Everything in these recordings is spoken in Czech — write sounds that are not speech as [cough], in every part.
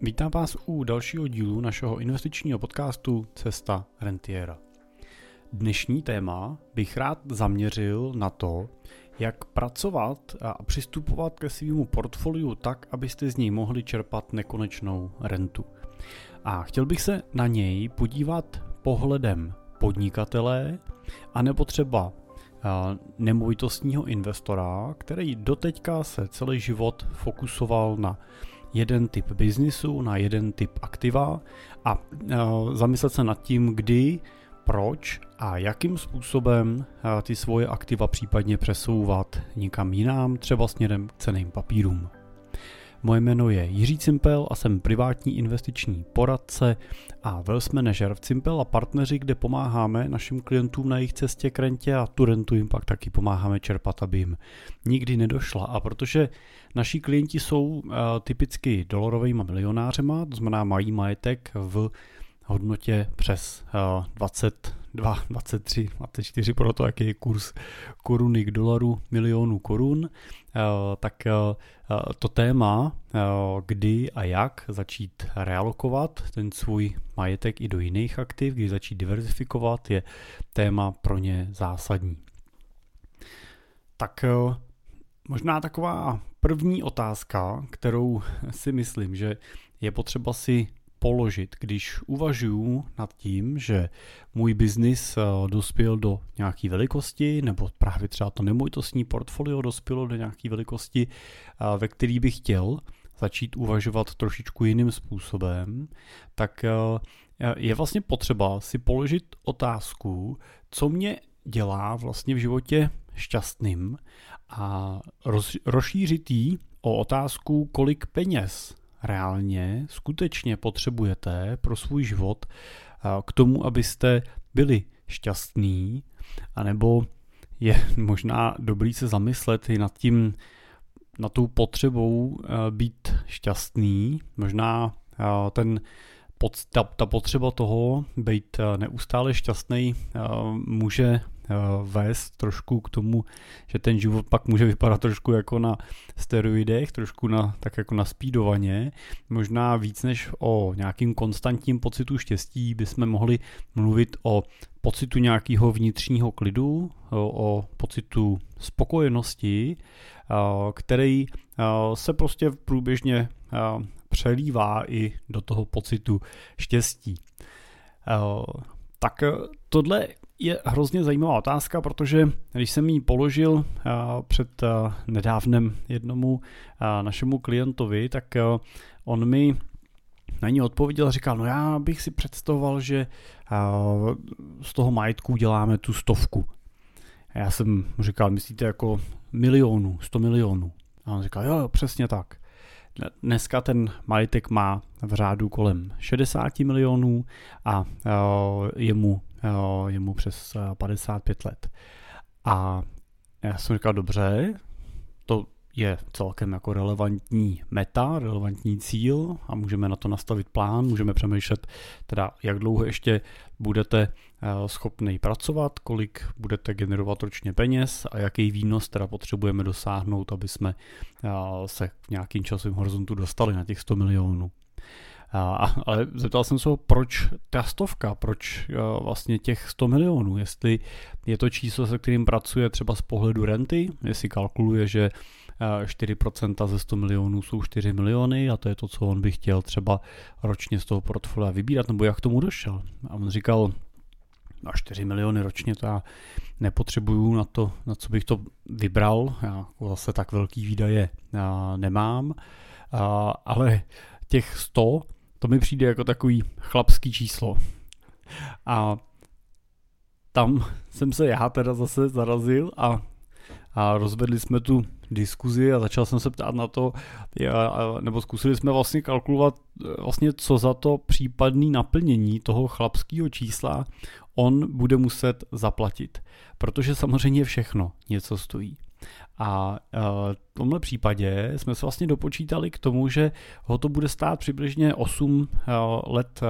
Vítám vás u dalšího dílu našeho investičního podcastu Cesta rentiera. Dnešní téma bych rád zaměřil na to, jak pracovat a přistupovat ke svému portfoliu tak, abyste z něj mohli čerpat nekonečnou rentu. A chtěl bych se na něj podívat pohledem podnikatele, anebo třeba nemovitostního investora, který doteďka se celý život fokusoval na jeden typ biznisu, na jeden typ aktiva a zamyslet se nad tím, kdy, proč a jakým způsobem ty svoje aktiva případně přesouvat někam jinam, třeba směrem k ceným papírům. Moje jméno je Jiří Cimpel a jsem privátní investiční poradce a wealth manager v Cimpel a partneři, kde pomáháme našim klientům na jejich cestě k rentě a tu rentu jim pak taky pomáháme čerpat, aby jim nikdy nedošla. A protože naši klienti jsou uh, typicky dolarovými milionářema, to znamená mají majetek v hodnotě přes uh, 22, 23, 24 pro to, jaký je kurz koruny k dolaru milionů korun, uh, tak uh, to téma, uh, kdy a jak začít realokovat ten svůj majetek i do jiných aktiv, kdy začít diverzifikovat, je téma pro ně zásadní. Tak uh, možná taková první otázka, kterou si myslím, že je potřeba si položit, když uvažuju nad tím, že můj biznis eh, dospěl do nějaké velikosti, nebo právě třeba to nemovitostní portfolio dospělo do nějaké velikosti, eh, ve který bych chtěl začít uvažovat trošičku jiným způsobem, tak eh, je vlastně potřeba si položit otázku, co mě dělá vlastně v životě šťastným a rozšířit jí o otázku, kolik peněz reálně, skutečně potřebujete pro svůj život k tomu, abyste byli šťastní, anebo je možná dobrý se zamyslet i nad tím, na tou potřebou být šťastný. Možná ten ta, ta potřeba toho být neustále šťastný může Eh, vést trošku k tomu, že ten život pak může vypadat trošku jako na steroidech, trošku na, tak jako na speedovaně. Možná víc než o nějakým konstantním pocitu štěstí bychom mohli mluvit o pocitu nějakého vnitřního klidu, o, o pocitu spokojenosti, eh, který eh, se prostě průběžně přelívá i do toho pocitu štěstí. Tak tohle je hrozně zajímavá otázka, protože když jsem ji položil uh, před nedávnem jednomu našemu klientovi, tak on mi na ní odpověděl a říkal, no já bych si představoval, že z toho majetku děláme tu stovku. Já jsem mu říkal, myslíte jako milionů, 100 milionů. A on říkal, jo, jo, přesně tak. Dneska ten majetek má v řádu kolem 60 milionů a je mu je mu přes 55 eh, let. A já jsem říkal, dobře, to je celkem jako relevantní meta, relevantní cíl a můžeme na to nastavit plán, můžeme přemýšlet teda, jak dlouho ještě budete eh, schopný pracovat, kolik budete generovat ročně peněz a jaký výnos teda potřebujeme dosáhnout, aby jsme eh, se v nějakým časovém horizontu dostali na těch 100 milionů. A, ale zeptal jsem se ho, proč ta stovka, proč vlastně těch 100 milionů, jestli je to číslo, se kterým pracuje třeba z pohledu renty, jestli kalkuluje, že 4% ze 100 milionů jsou 4 miliony a to je to, co on by chtěl třeba ročně z toho portfolia vybírat, nebo jak tomu došel. A on říkal, na 4 miliony ročně to já nepotřebuju na to, na co bych to vybral, já zase tak velký výdaje nemám, ale těch 100 to mi přijde jako takový chlapský číslo. A tam jsem se já teda zase zarazil a, a rozvedli jsme tu diskuzi a začal jsem se ptát na to, nebo zkusili jsme vlastně kalkulovat vlastně co za to případný naplnění toho chlapského čísla on bude muset zaplatit. Protože samozřejmě všechno něco stojí. A e, v tomhle případě jsme se vlastně dopočítali k tomu, že ho to bude stát přibližně 8 e, let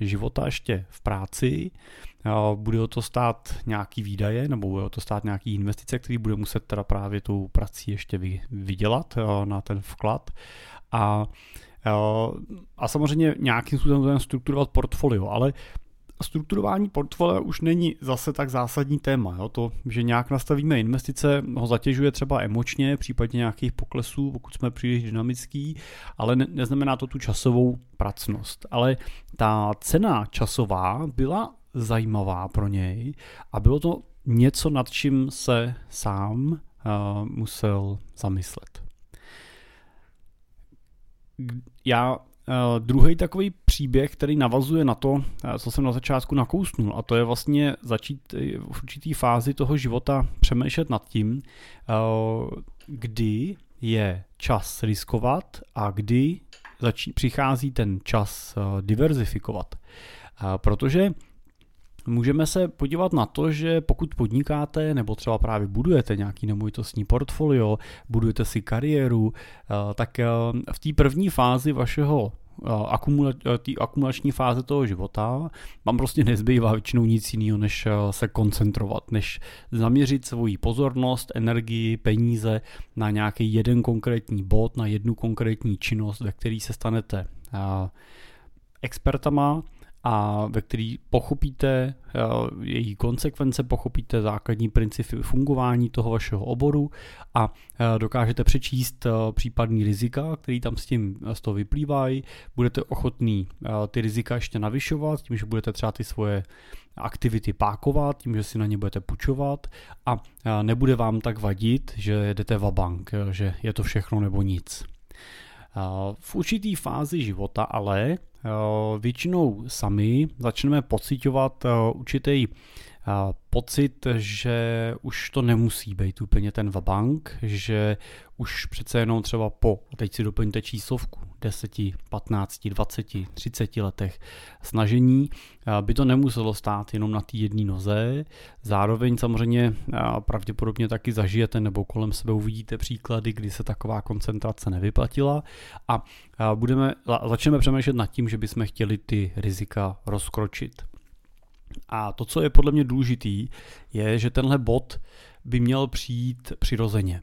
života ještě v práci, bude to stát nějaký výdaje, nebo bude to stát nějaký investice, který bude muset teda právě tou prací ještě vydělat na ten vklad. A a samozřejmě nějakým způsobem strukturovat portfolio, ale strukturování portfolia už není zase tak zásadní téma. Jo? To, že nějak nastavíme investice, ho zatěžuje třeba emočně, případně nějakých poklesů, pokud jsme příliš dynamický, ale ne, neznamená to tu časovou pracnost. Ale ta cena časová byla zajímavá pro něj a bylo to něco, nad čím se sám uh, musel zamyslet. Já Uh, druhý takový příběh, který navazuje na to, uh, co jsem na začátku nakousnul, a to je vlastně začít v určitý fázi toho života přemýšlet nad tím, uh, kdy je čas riskovat a kdy začí, přichází ten čas diverzifikovat. Protože Můžeme se podívat na to, že pokud podnikáte nebo třeba právě budujete nějaký nemovitostní portfolio, budujete si kariéru, eh, tak eh, v té první fázi vašeho eh, tý akumulační fáze toho života vám prostě nezbývá většinou nic jiného, než se koncentrovat, než zaměřit svoji pozornost, energii, peníze na nějaký jeden konkrétní bod, na jednu konkrétní činnost, ve které se stanete expertama, a ve který pochopíte eh, její konsekvence, pochopíte základní principy fungování toho vašeho oboru a eh, dokážete přečíst eh, případný rizika, který tam s tím z toho vyplývají. Budete ochotný ty rizika ještě navyšovat, tím, že budete třeba ty svoje aktivity pákovat, tím, že si na ně budete půjčovat a nebude vám tak vadit, že jdete va bank, že je to všechno nebo nic. V určitý fázi života ale většinou sami začneme pocitovat určitý pocit, že už to nemusí být úplně ten vabank, že už přece jenom třeba po, teď si doplňte číslovku, 10, 15, 20, 30 letech snažení, by to nemuselo stát jenom na té jedné noze. Zároveň samozřejmě pravděpodobně taky zažijete nebo kolem sebe uvidíte příklady, kdy se taková koncentrace nevyplatila a budeme, začneme přemýšlet nad tím, že bychom chtěli ty rizika rozkročit. A to, co je podle mě důležitý, je, že tenhle bod by měl přijít přirozeně.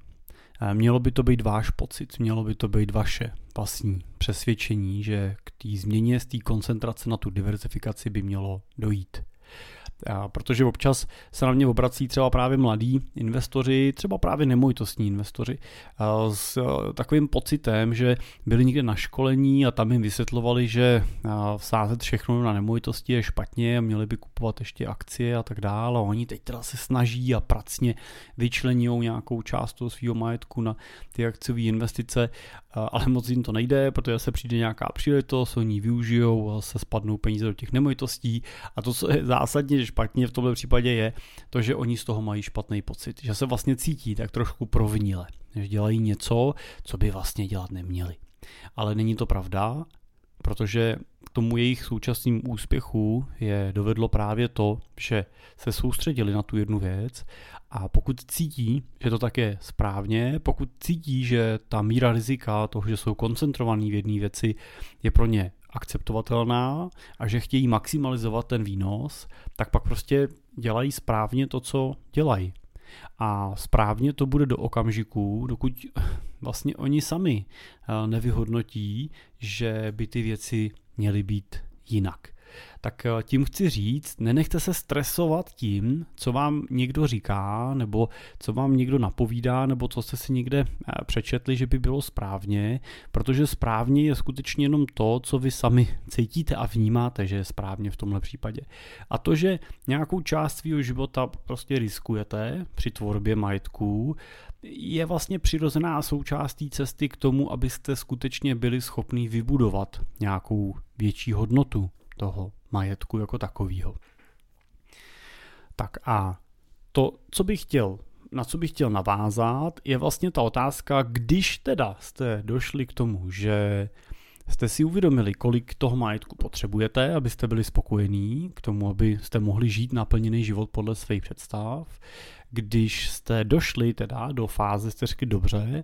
Mělo by to být váš pocit, mělo by to být vaše vlastní přesvědčení, že k té změně z té koncentrace na tu diversifikaci by mělo dojít protože občas se na mě obrací třeba právě mladí investoři, třeba právě nemovitostní investoři, s takovým pocitem, že byli někde na školení a tam jim vysvětlovali, že vsázet všechno na nemovitosti je špatně měli by kupovat ještě akcie a tak dále. A oni teď teda se snaží a pracně vyčlení nějakou část toho svého majetku na ty akciové investice, ale moc jim to nejde, protože se přijde nějaká příležitost, oni ji využijou se spadnou peníze do těch nemovitostí. A to, co je zásadně špatně v tomto případě je to, že oni z toho mají špatný pocit, že se vlastně cítí tak trošku provinile, že dělají něco, co by vlastně dělat neměli. Ale není to pravda, protože k tomu jejich současným úspěchu je dovedlo právě to, že se soustředili na tu jednu věc a pokud cítí, že to tak je správně, pokud cítí, že ta míra rizika toho, že jsou koncentrovaní v jedné věci, je pro ně akceptovatelná a že chtějí maximalizovat ten výnos, tak pak prostě dělají správně to, co dělají. A správně to bude do okamžiku, dokud [laughs] vlastně oni sami eh, nevyhodnotí, že by ty věci měly být jinak tak eh, tím chci říct, nenechte se stresovat tím, co vám někdo říká, nebo co vám někdo napovídá, nebo co jste si někde eh, přečetli, že by bylo správně, protože správně je skutečně jenom to, co vy sami cítíte a vnímáte, že je správně v tomhle případě. A to, že nějakou část svého života prostě riskujete při tvorbě majetků, je vlastně přirozená součást té cesty k tomu, abyste skutečně byli schopni vybudovat nějakou větší hodnotu toho majetku jako takového. Tak a to, co bych chtěl, na co bych chtěl navázat, je vlastně ta otázka, když teda jste došli k tomu, že jste si uvědomili, kolik toho majetku potřebujete, abyste byli spokojení, k tomu, abyste mohli žít naplněný život podle svých představ, když jste došli teda do fáze, jste řekli dobře,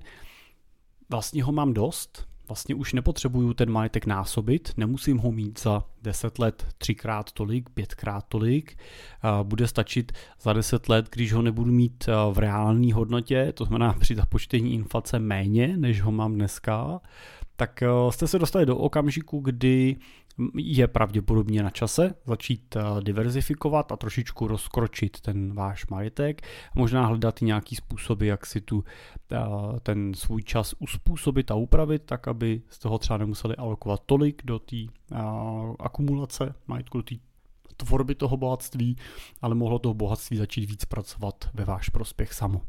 vlastně ho mám dost, vlastně už nepotřebuju ten majetek násobit, nemusím ho mít za 10 let třikrát tolik, pětkrát tolik. Bude stačit za 10 let, když ho nebudu mít v reální hodnotě, to znamená při započtení inflace méně, než ho mám dneska, tak jste se dostali do okamžiku, kdy je pravděpodobně na čase začít diverzifikovat a trošičku rozkročit ten váš majetek. Možná hledat i nějaký způsoby, jak si tu ten svůj čas uspůsobit a upravit, tak aby z toho třeba nemuseli alokovat tolik do té akumulace majetku, do té tvorby toho bohatství, ale mohlo toho bohatství začít víc pracovat ve váš prospěch samo.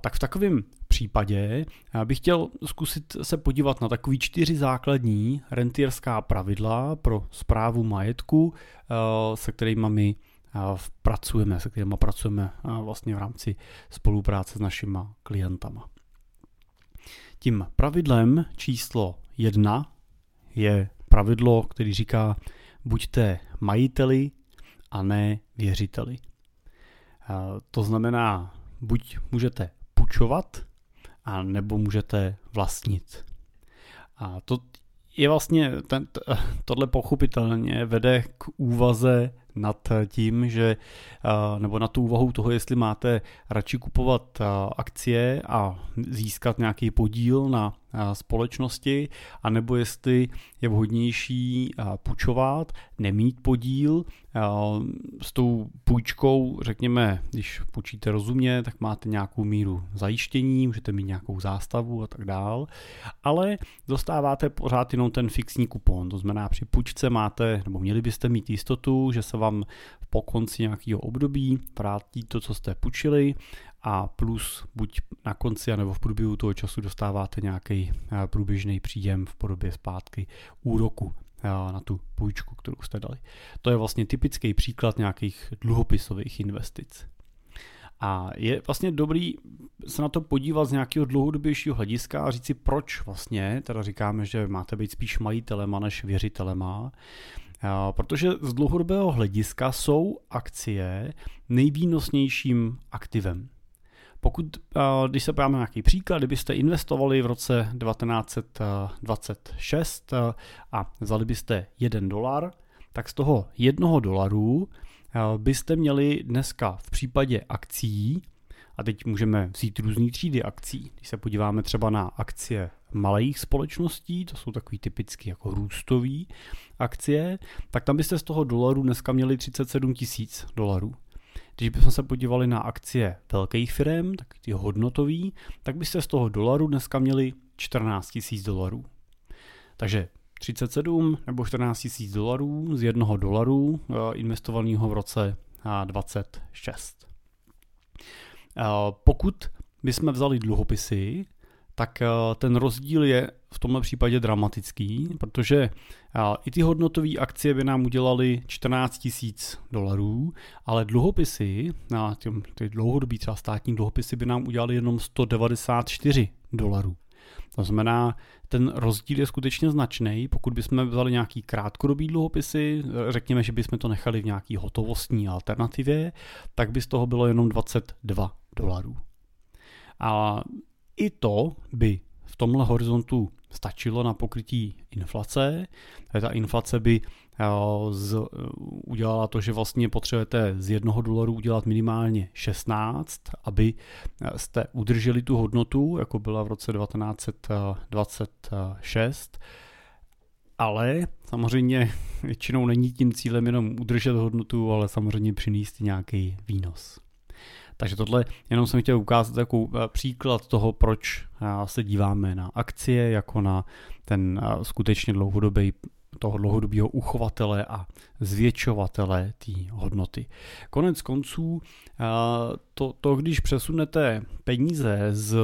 Tak v takovém případě bych chtěl zkusit se podívat na takový čtyři základní rentierská pravidla pro zprávu majetku, se kterými my pracujeme, se kterými pracujeme vlastně v rámci spolupráce s našimi klientama. Tím pravidlem číslo jedna je pravidlo, který říká, buďte majiteli a ne věřiteli. To znamená, buď můžete půjčovat, a nebo můžete vlastnit. A to je vlastně, ten, [laughs] tohle pochopitelně vede k úvaze nad tím, že, nebo na tu úvahu toho, jestli máte radši kupovat akcie a získat nějaký podíl na společnosti, anebo jestli je vhodnější půjčovat, nemít podíl. S tou půjčkou, řekněme, když půjčíte rozumně, tak máte nějakou míru zajištění, můžete mít nějakou zástavu a tak dál, ale dostáváte pořád jenom ten fixní kupon, to znamená při půjčce máte, nebo měli byste mít jistotu, že se vám po konci nějakého období vrátí to, co jste půjčili a plus buď na konci, nebo v průběhu toho času dostáváte nějaký eh, průběžný příjem v podobě zpátky úroku eh, na tu půjčku, kterou jste dali. To je vlastně typický příklad nějakých dluhopisových investic. A je vlastně dobrý se na to podívat z nějakého dlouhodobějšího hlediska a říct si, proč vlastně, teda říkáme, že máte být spíš majitelema než věřitelema, eh, protože z dlouhodobého hlediska jsou akcie nejvýnosnějším aktivem. Pokud, eh, když se podíváme na nějaký příklad, kdybyste investovali v roce 1926 eh, a vzali byste 1 dolar, tak z toho jednoho dolaru eh, byste měli dneska v případě akcí, a teď můžeme vzít různé třídy akcí. Když se podíváme třeba na akcie malých společností, to jsou takový typicky jako růstový akcie, tak tam byste z toho dolaru dneska měli 37 tisíc dolarů. Když bychom se podívali na akcie velkých firm, tak ty hodnotový, tak byste z toho dolaru dneska měli 14 000 dolarů. Takže 37 nebo 14 000 dolarů z jednoho dolaru eh, investovaného v roce 26. Eh, pokud bychom vzali dluhopisy, tak eh, ten rozdíl je v tomhle případě dramatický, protože eh, i ty hodnotové akcie by nám udělaly 14 tisíc dolarů, ale dluhopisy, na ty dlouhodobí třeba státní dluhopisy by nám udělaly jenom 194 dolarů. To znamená, ten rozdíl je skutečně značný. Pokud bychom vzali nějaký krátkodobý dluhopisy, řekněme, že bychom to nechali v nějaký hotovostní alternativě, tak by z toho bylo jenom 22 dolarů. A i to by v tomhle horizontu stačilo na pokrytí inflace. Ta inflace by eh, z, udělala to, že vlastně potřebujete z jednoho dolaru udělat minimálně 16, aby eh, jste udrželi tu hodnotu, jako byla v roce 1926. Ale samozřejmě většinou není tím cílem jenom udržet hodnotu, ale samozřejmě přinést nějaký výnos. Takže tohle jenom jsem chtěl ukázat jako příklad toho, proč eh, se díváme na akcie jako na ten eh, skutečně dlouhodobý toho dlouhodobého uchovatele a zvětšovatele té hodnoty. Konec konců, to, to, když přesunete peníze z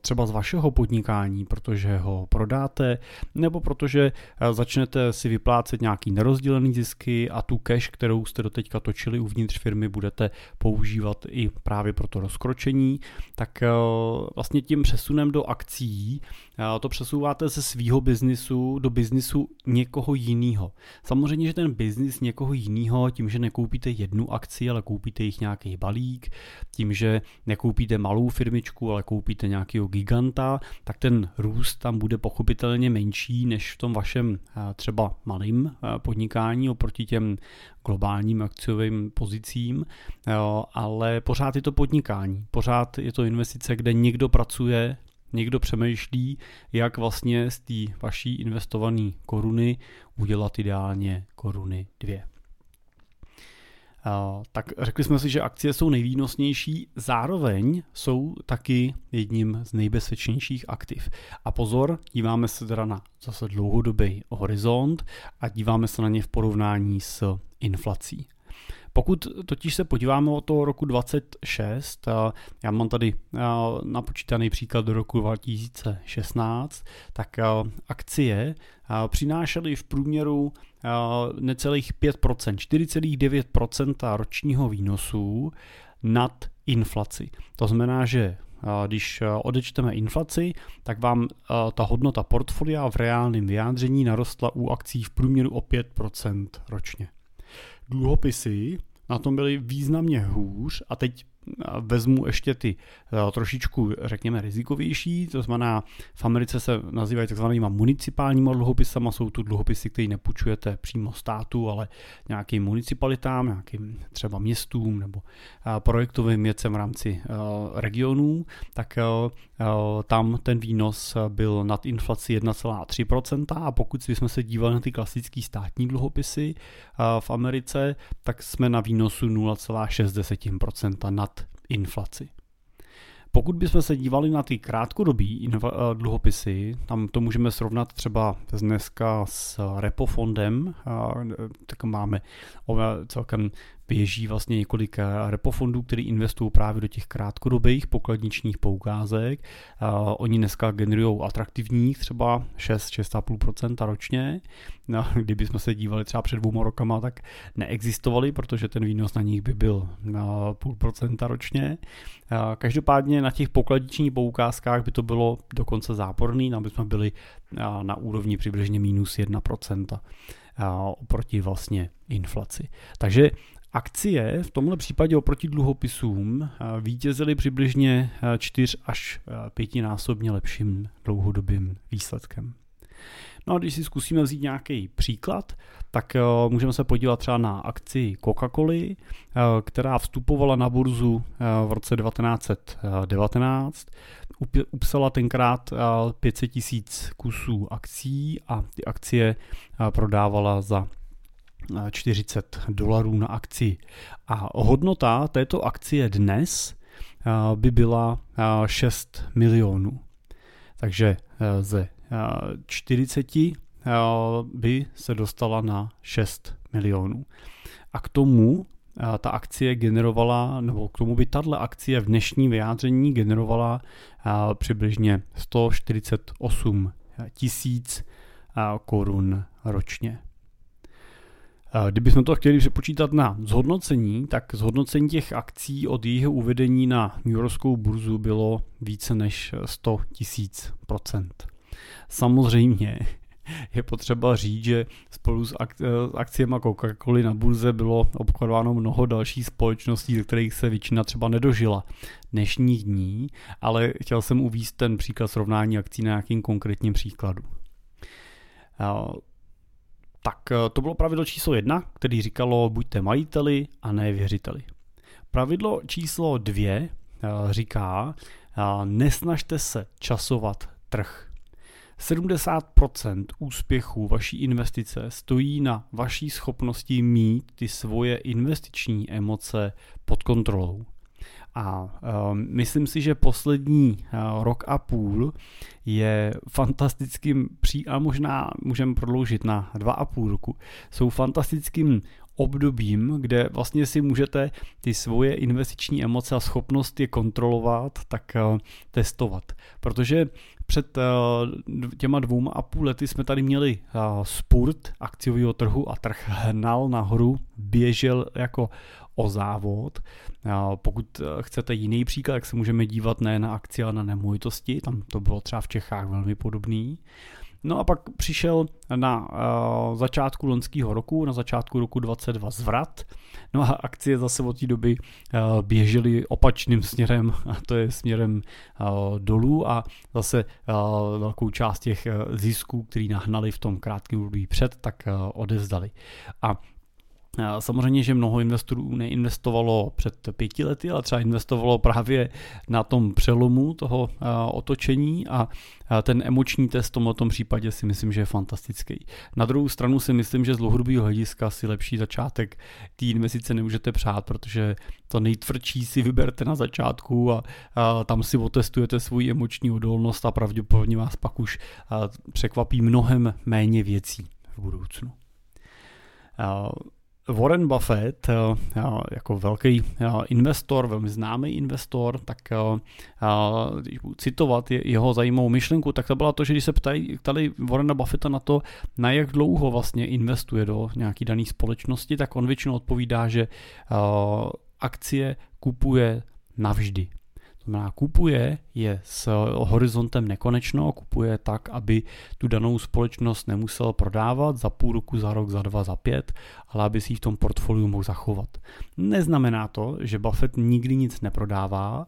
třeba z vašeho podnikání, protože ho prodáte, nebo protože začnete si vyplácet nějaký nerozdílený zisky a tu cash, kterou jste doteďka točili uvnitř firmy, budete používat i právě pro to rozkročení, tak vlastně tím přesunem do akcí to přesouváte ze svýho biznisu do biznisu někoho jiného. Samozřejmě, že ten biznis někoho jiného, tím, že nekoupíte jednu akci, ale koupíte jich nějaký balík, tím, že nekoupíte malou firmičku, ale koupíte nějakého giganta, tak ten růst tam bude pochopitelně menší než v tom vašem třeba malým podnikání oproti těm globálním akciovým pozicím, ale pořád je to podnikání, pořád je to investice, kde někdo pracuje někdo přemýšlí, jak vlastně z té vaší investované koruny udělat ideálně koruny dvě. Tak řekli jsme si, že akcie jsou nejvýnosnější, zároveň jsou taky jedním z nejbezpečnějších aktiv. A pozor, díváme se teda na zase dlouhodobý horizont a díváme se na ně v porovnání s inflací. Pokud totiž se podíváme o toho roku 26, já mám tady napočítaný příklad do roku 2016, tak akcie přinášely v průměru necelých 5%, 4,9% ročního výnosu nad inflaci. To znamená, že když odečteme inflaci, tak vám ta hodnota portfolia v reálném vyjádření narostla u akcí v průměru o 5% ročně. Dluhopisy na tom byly významně hůř a teď vezmu ještě ty eh, trošičku, řekněme, rizikovější, to znamená, v Americe se nazývají takzvanýma municipálníma dluhopisama, jsou tu dluhopisy, které nepůjčujete přímo státu, ale nějakým municipalitám, nějakým třeba městům nebo eh, projektovým věcem v rámci eh, regionů, tak tam ten výnos byl nad inflaci 1,3% a pokud jsme se dívali na ty klasické státní dluhopisy v Americe, tak jsme na výnosu 0,6% nad inflaci. Pokud bychom se dívali na ty krátkodobí eh, dluhopisy, tam to můžeme srovnat třeba dneska s repofondem, tak máme celkem běží vlastně několik eh, repofondů, který investují právě do těch krátkodobých pokladničních poukázek. Uh, oni dneska generují atraktivních třeba 6-6,5% ročně. No, [laughs] kdybychom se dívali třeba před dvouma rokama, tak neexistovali, protože ten výnos na nich by byl na půl procenta ročně. Každopádně na těch pokladničních poukázkách by to bylo dokonce záporný, aby jsme byli na úrovni přibližně minus 1% oproti vlastně inflaci. Takže Akcie v tomhle případě oproti dluhopisům eh, vítězily přibližně 4 eh, až 5 eh, násobně lepším dlouhodobým výsledkem. No a když si zkusíme vzít nějaký příklad, tak můžeme se podívat třeba na akci Coca-Coly, která vstupovala na burzu v roce 1919, upsala tenkrát 500 tisíc kusů akcí a ty akcie prodávala za 40 dolarů na akci. A hodnota této akcie dnes by byla 6 milionů. Takže ze 40 by se dostala na 6 milionů. A k tomu ta akcie generovala, nebo k tomu by tahle akcie v dnešní vyjádření generovala přibližně 148 tisíc korun ročně. Kdybychom to chtěli přepočítat na zhodnocení, tak zhodnocení těch akcí od jejího uvedení na New Yorkskou burzu bylo více než 100 tisíc procent. Samozřejmě [laughs] je potřeba říct, že spolu s akciemi Coca-Coly na burze bylo obchodováno mnoho dalších společností, ze kterých se většina třeba nedožila dnešních dní, ale chtěl jsem uvíct ten příklad srovnání akcí na nějakým konkrétním příkladu. Tak eh, to bylo pravidlo číslo jedna, který říkalo buďte majiteli a ne věřiteli. Pravidlo číslo dvě eh, říká eh, nesnažte se časovat trh. 70% úspěchu vaší investice stojí na vaší schopnosti mít ty svoje investiční emoce pod kontrolou. A uh, myslím si, že poslední uh, rok a půl je fantastickým, pří, a možná můžeme prodloužit na dva a půl roku, jsou fantastickým obdobím, kde vlastně si můžete ty svoje investiční emoce a schopnost je kontrolovat, tak uh, testovat. Protože před uh, těma dvouma a půl lety jsme tady měli spurt akciového trhu a trh hnal nahoru, běžel jako o závod. Pokud eh, chcete jiný příklad, tak se můžeme dívat ne na akci, ale na nemovitosti. Tam to bylo třeba v Čechách velmi podobný. No a pak přišel na uh, začátku loňského roku, na začátku roku 22 zvrat. No a akcie zase od té doby uh, běžely opačným směrem, [laughs] a to je směrem dolů a zase velkou část těch zisků, který nahnali v tom krátkém období před, tak odevzdali. A Samozřejmě, že mnoho investorů neinvestovalo před pěti lety, ale třeba investovalo právě na tom přelomu toho otočení a ten emoční test v tomto případě si myslím, že je fantastický. Na druhou stranu si myslím, že z dlouhodobého hlediska si lepší začátek té investice nemůžete přát, protože to nejtvrdší si vyberte na začátku a, tam si otestujete svoji emoční odolnost a pravděpodobně vás pak už překvapí mnohem méně věcí v budoucnu. Warren Buffett eh, jako velký eh, investor, velmi známý investor, tak eh, citovat jeho zajímavou myšlenku, tak to byla to, že když se ptají, ptali Warrena Buffetta na to, na jak dlouho vlastně investuje do nějaký dané společnosti, tak on většinou odpovídá, že akcie kupuje navždy. Znamená, kupuje je s horizontem nekonečno, kupuje tak, aby tu danou společnost nemusel prodávat za půl roku, za rok, za dva, za pět, ale aby si ji v tom portfoliu mohl zachovat. Neznamená to, že Buffett nikdy nic neprodává,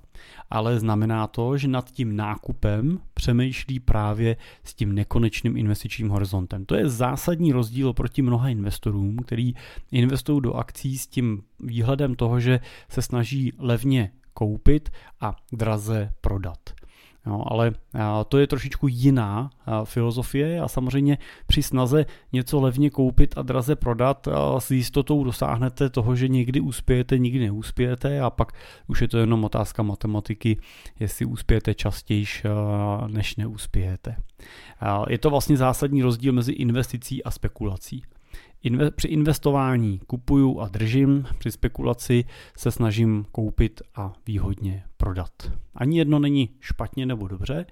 ale znamená to, že nad tím nákupem přemýšlí právě s tím nekonečným investičním horizontem. To je zásadní rozdíl proti mnoha investorům, který investují do akcí s tím výhledem toho, že se snaží levně koupit a draze prodat. Jo, ale to je trošičku jiná filozofie a samozřejmě při snaze něco levně koupit a draze prodat s jistotou dosáhnete toho, že někdy uspějete, nikdy neuspějete a pak už je to jenom otázka matematiky, jestli uspějete častěji než neuspějete. Je to vlastně zásadní rozdíl mezi investicí a spekulací. Inve- při investování kupuju a držím, při spekulaci se snažím koupit a výhodně prodat. Ani jedno není špatně nebo dobře,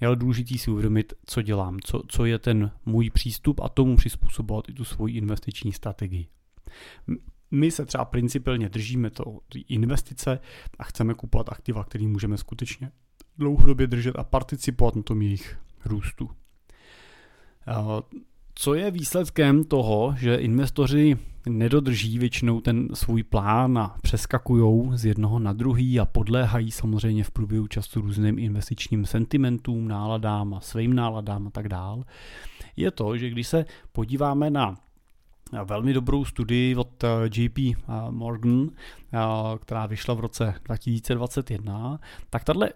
je ale důležitý si uvědomit, co dělám, co, co je ten můj přístup a tomu přizpůsobovat i tu svoji investiční strategii. My se třeba principálně držíme to investice a chceme kupovat aktiva, které můžeme skutečně dlouhodobě držet a participovat na tom jejich růstu. Co je výsledkem toho, že investoři nedodrží většinou ten svůj plán a přeskakují z jednoho na druhý a podléhají samozřejmě v průběhu času různým investičním sentimentům, náladám a svým náladám a tak dál, je to, že když se podíváme na velmi dobrou studii od eh, JP eh, Morgan, eh, která vyšla v roce 2021, tak tahle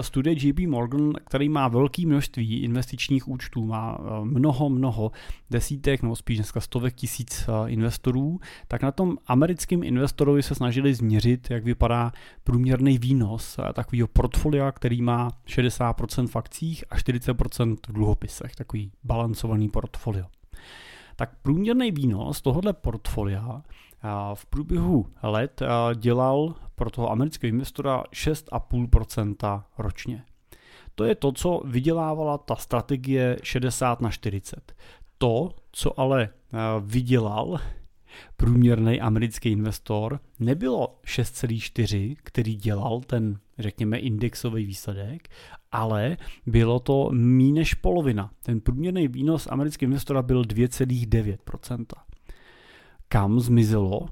studie JP Morgan, který má velké množství investičních účtů, má mnoho, mnoho desítek nebo spíš dneska stovek tisíc investorů, tak na tom americkém investorovi se snažili změřit, jak vypadá průměrný výnos takového portfolia, který má 60% v akcích a 40% v dluhopisech, takový balancovaný portfolio tak průměrný výnos tohohle portfolia v průběhu let dělal pro toho amerického investora 6,5% ročně. To je to, co vydělávala ta strategie 60 na 40. To, co ale vydělal průměrný americký investor, nebylo 6,4, který dělal ten, řekněme, indexový výsledek, ale bylo to méně než polovina. Ten průměrný výnos amerického investora byl 2,9%. Kam zmizelo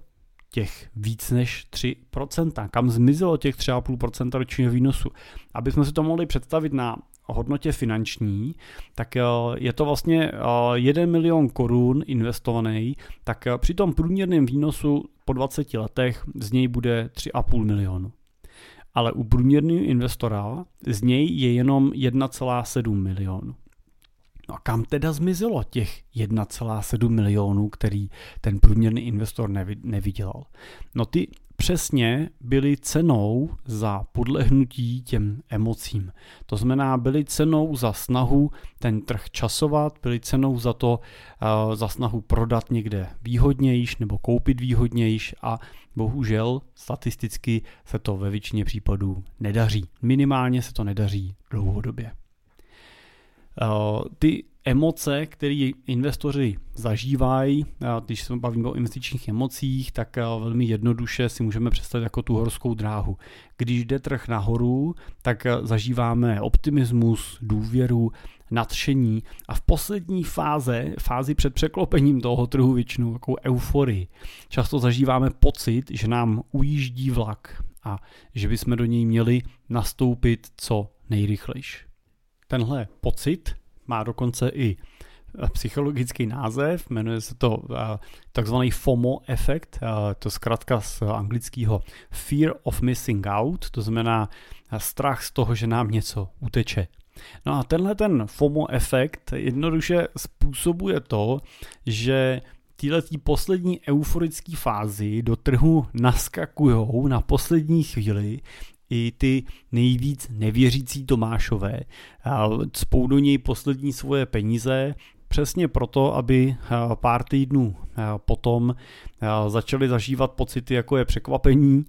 těch víc než 3%? Kam zmizelo těch 3,5% ročního výnosu? Aby jsme si to mohli představit na hodnotě finanční, tak eh, je to vlastně 1 eh, milion korun investovaný, tak eh, při tom průměrném výnosu po 20 letech z něj bude 3,5 milionu ale u průměrného investora z něj je jenom 1,7 milionu. No a kam teda zmizelo těch 1,7 milionů, který ten průměrný investor nevydělal? No ty přesně byly cenou za podlehnutí těm emocím. To znamená, byly cenou za snahu ten trh časovat, byly cenou za to, uh, za snahu prodat někde výhodnějš nebo koupit výhodnějš a bohužel statisticky se to ve většině případů nedaří. Minimálně se to nedaří dlouhodobě. Uh, ty emoce, které investoři zažívají, když se bavíme o investičních emocích, tak velmi jednoduše si můžeme představit jako tu horskou dráhu. Když jde trh nahoru, tak zažíváme optimismus, důvěru, nadšení a v poslední fáze, fázi před překlopením toho trhu většinou jako euforii. Často zažíváme pocit, že nám ujíždí vlak a že bychom do něj měli nastoupit co nejrychlejší. Tenhle pocit má dokonce i psychologický název, jmenuje se to takzvaný FOMO efekt, to zkrátka z anglického Fear of Missing Out, to znamená strach z toho, že nám něco uteče. No a tenhle ten FOMO efekt jednoduše způsobuje to, že téhle poslední euforické fázi do trhu naskakujou na poslední chvíli i ty nejvíc nevěřící Tomášové. Spou do něj poslední svoje peníze, přesně proto, aby pár týdnů potom začali zažívat pocity, jako je překvapení,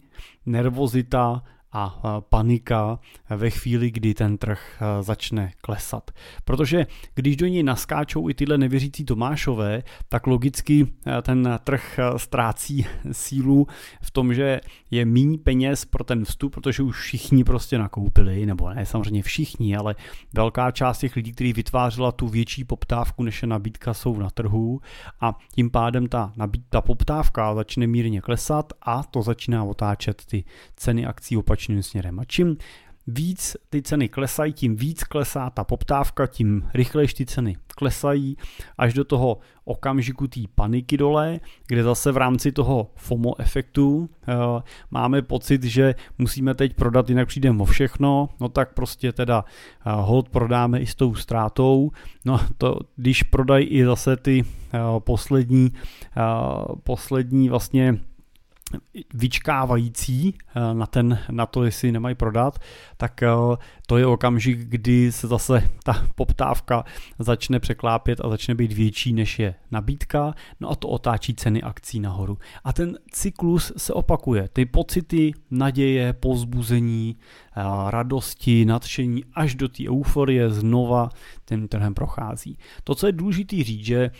nervozita a panika ve chvíli, kdy ten trh začne klesat. Protože když do něj naskáčou i tyhle nevěřící Tomášové, tak logicky ten trh ztrácí sílu v tom, že je méně peněz pro ten vstup, protože už všichni prostě nakoupili, nebo ne samozřejmě všichni, ale velká část těch lidí, kteří vytvářela tu větší poptávku, než je nabídka, jsou na trhu a tím pádem ta, nabíd, ta poptávka začne mírně klesat a to začíná otáčet ty ceny akcí opačně opačným směrem. A čím víc ty ceny klesají, tím víc klesá ta poptávka, tím rychleji ty ceny klesají až do toho okamžiku té paniky dole, kde zase v rámci toho FOMO efektu uh, máme pocit, že musíme teď prodat, jinak přijdeme o všechno, no tak prostě teda uh, hold prodáme i s tou ztrátou, no to když prodají i zase ty uh, poslední, uh, poslední vlastně vyčkávající eh, na, ten, na to, jestli nemají prodat, tak eh, to je okamžik, kdy se zase ta poptávka začne překlápět a začne být větší, než je nabídka, no a to otáčí ceny akcí nahoru. A ten cyklus se opakuje. Ty pocity naděje, pozbuzení, radosti, nadšení až do té euforie znova tím trhem prochází. To, co je důležité říct, že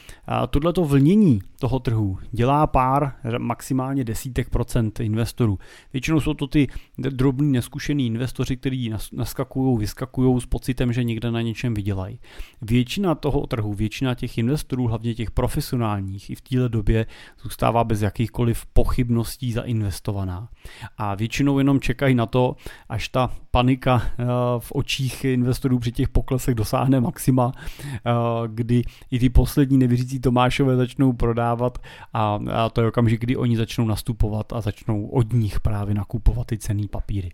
tohleto vlnění toho trhu dělá pár, maximálně desítek procent investorů. Většinou jsou to ty drobní, neskušený investoři, kteří naskakují, vyskakují s pocitem, že někde na něčem vydělají. Většina toho trhu, většina těch investorů, hlavně těch profesionálních, i v téhle době zůstává bez jakýchkoliv pochybností zainvestovaná. A většinou jenom čekají na to, až ta Ja, panika eh, v očích investorů při těch poklesech dosáhne maxima, eh, kdy i ty poslední nevěřící Tomášové začnou prodávat a to je okamžik, kdy oni začnou nastupovat a začnou od nich právě nakupovat ty cený papíry.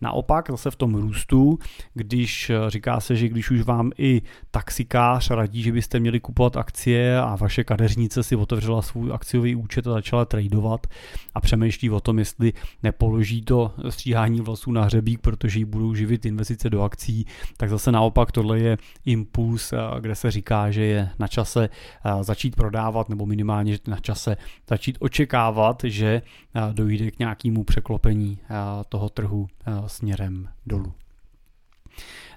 Naopak zase v tom růstu, když eh, říká se, že když už vám i taxikář radí, že byste měli kupovat akcie a vaše kadeřnice si otevřela svůj akciový účet a začala tradovat a přemýšlí o tom, jestli nepoloží to stříhání vlasů na hřebík, protože ji budou živit investice do akcí, tak zase naopak tohle je impuls, eh, kde se říká, že je na čase eh, začít prodávat nebo minimálně na čase začít očekávat, že dojde k nějakému překlopení toho trhu směrem dolů.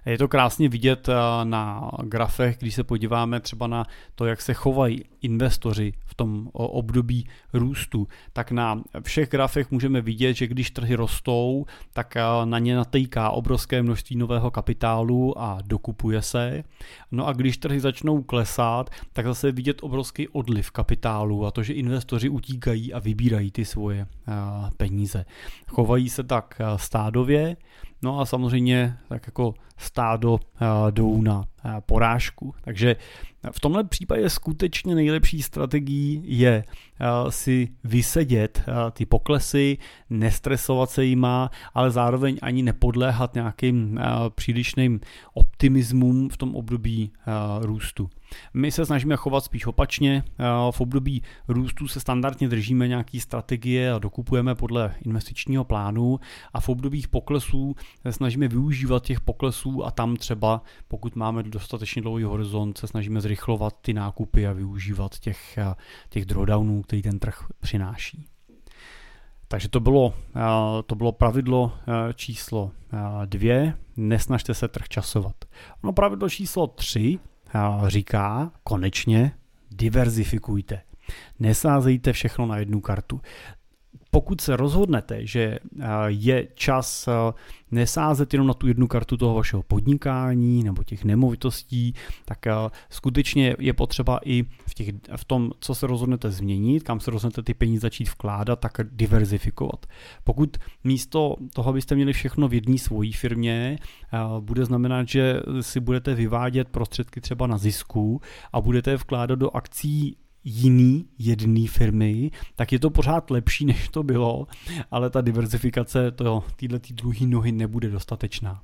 Je to krásně vidět eh, na grafech, když se podíváme třeba na to, jak se chovají investoři v tom období růstu, tak na všech grafech můžeme vidět, že když trhy rostou, tak eh, na ně natejká obrovské množství nového kapitálu a dokupuje se. No a když trhy začnou klesat, tak zase vidět obrovský odliv kapitálu a to, že investoři utíkají a vybírají ty svoje eh, peníze. Chovají se tak stádově, No a samozřejmě tak jako stádo eh, jdou na eh, porážku. Takže v tomhle případě skutečně nejlepší strategií je eh, si vysedět ty poklesy, nestresovat se jima, ale zároveň ani nepodléhat nějakým přílišným optimismům v tom období růstu. My se snažíme chovat spíš opačně. V období růstu se standardně držíme nějaký strategie a dokupujeme podle investičního plánu a v obdobích poklesů se snažíme využívat těch poklesů a tam třeba, pokud máme dostatečně dlouhý horizont, se snažíme zrychlovat ty nákupy a využívat těch, těch drawdownů, který ten trh přináší. Takže to bylo, to bylo pravidlo číslo dvě, nesnažte se trh časovat. No pravidlo číslo tři říká konečně diverzifikujte. Nesázejte všechno na jednu kartu. Pokud se rozhodnete, že je čas nesázet jenom na tu jednu kartu toho vašeho podnikání nebo těch nemovitostí, tak skutečně je potřeba i v, těch, v tom, co se rozhodnete změnit, kam se rozhodnete ty peníze začít vkládat, tak diverzifikovat. Pokud místo toho, abyste měli všechno v jedné svojí firmě, bude znamenat, že si budete vyvádět prostředky třeba na zisku a budete vkládat do akcí jiný jedné firmy, tak je to pořád lepší, [laughs] než to bylo, ale ta diverzifikace tý druhý nohy nebude dostatečná.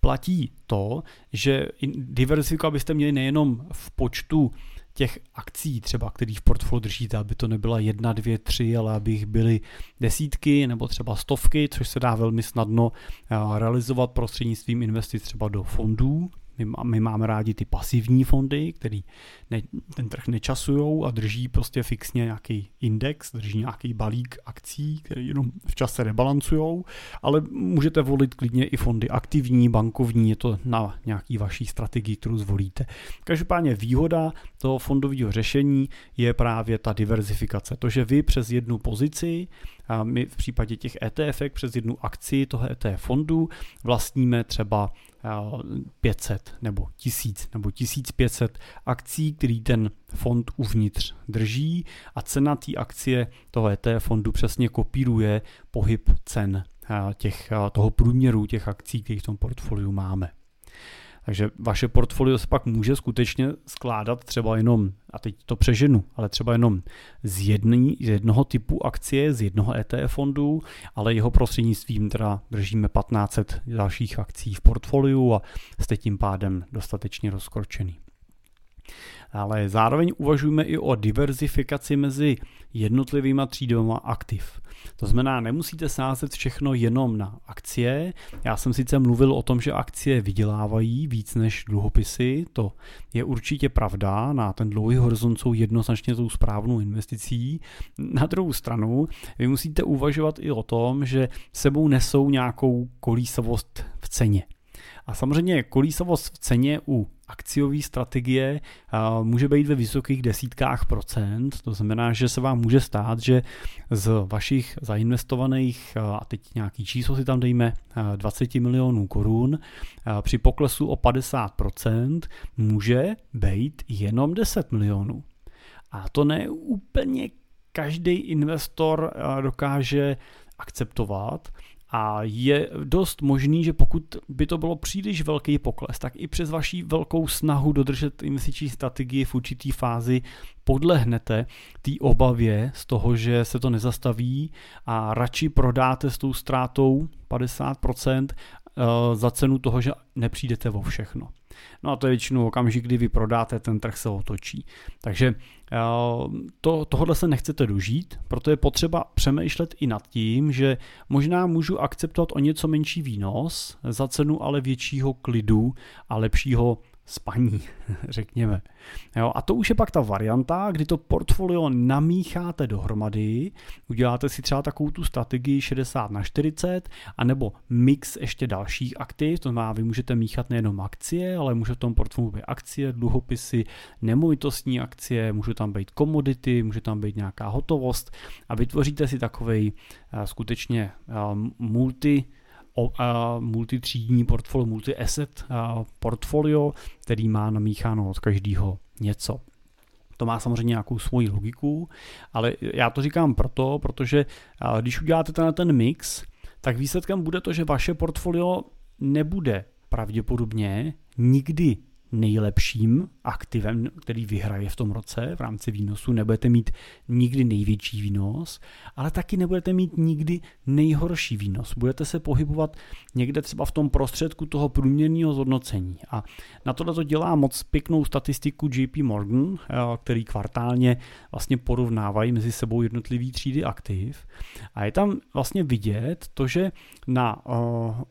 Platí to, že diverzifiku byste měli nejenom v počtu těch akcí třeba, který v portfoliu držíte, aby to nebyla jedna, dvě, tři, ale aby jich byly desítky nebo třeba stovky, což se dá velmi snadno eh, realizovat prostřednictvím investic třeba do fondů, my, my máme rádi ty pasivní fondy, který ne, ten trh nečasují a drží prostě fixně nějaký index, drží nějaký balík akcí, který jenom v čase rebalancují, ale můžete volit klidně i fondy aktivní, bankovní, je to na nějaký vaší strategii, kterou zvolíte. Každopádně výhoda toho fondového řešení je právě ta diverzifikace. To, že vy přes jednu pozici a my v případě těch ETF přes jednu akci toho ETF fondu vlastníme třeba 500 nebo 1000 nebo 1500 akcí, který ten fond uvnitř drží a cena té akcie toho ETF fondu přesně kopíruje pohyb cen těch, toho průměru těch akcí, které v tom portfoliu máme. Takže vaše portfolio se pak může skutečně skládat třeba jenom, a teď to přeženu, ale třeba jenom z, jedný, z jednoho typu akcie, z jednoho ETF fondu, ale jeho prostřednictvím teda držíme 1500 dalších akcí v portfoliu a jste tím pádem dostatečně rozkročený ale zároveň uvažujeme i o diverzifikaci mezi jednotlivýma třídama aktiv. To znamená, nemusíte sázet všechno jenom na akcie. Já jsem sice mluvil o tom, že akcie vydělávají víc než dluhopisy, to je určitě pravda, na ten dlouhý horizont jsou jednoznačně tou správnou investicí. Na druhou stranu, vy musíte uvažovat i o tom, že sebou nesou nějakou kolísavost v ceně. A samozřejmě kolísavost v ceně u akciové strategie může být ve vysokých desítkách procent, to znamená, že se vám může stát, že z vašich zainvestovaných, a teď nějaký číslo si tam dejme, 20 milionů korun, při poklesu o 50% může být jenom 10 milionů. A to ne úplně každý investor dokáže akceptovat a je dost možný, že pokud by to bylo příliš velký pokles, tak i přes vaší velkou snahu dodržet investiční strategii v určitý fázi podlehnete té obavě z toho, že se to nezastaví a radši prodáte s tou ztrátou 50% eh, za cenu toho, že nepřijdete o všechno. No a to je většinou okamžik, kdy vy prodáte, ten trh se otočí. Takže eh, to, tohle se nechcete dožít, proto je potřeba přemýšlet i nad tím, že možná můžu akceptovat o něco menší výnos za cenu ale většího klidu a lepšího spaní, [laughs] řekněme. Jo, a to už je pak ta varianta, kdy to portfolio namícháte dohromady, uděláte si třeba takovou tu strategii 60 na 40, anebo mix ještě dalších aktiv, to znamená, vy můžete míchat nejenom akcie, ale může v tom portfoliu být akcie, dluhopisy, nemovitostní akcie, může tam být komodity, může tam být nějaká hotovost a vytvoříte si takovej uh, skutečně multi multitřídní portfolio, multi-asset portfolio, který má namícháno od každého něco. To má samozřejmě nějakou svoji logiku, ale já to říkám proto, protože když uděláte ten, ten mix, tak výsledkem bude to, že vaše portfolio nebude pravděpodobně nikdy nejlepším aktivem, který vyhraje v tom roce v rámci výnosu. Nebudete mít nikdy největší výnos, ale taky nebudete mít nikdy nejhorší výnos. Budete se pohybovat někde třeba v tom prostředku toho průměrného zhodnocení. A na tohle to dělá moc pěknou statistiku JP Morgan, eh, který kvartálně vlastně porovnávají mezi sebou jednotlivý třídy aktiv. A je tam vlastně vidět to, že na uh,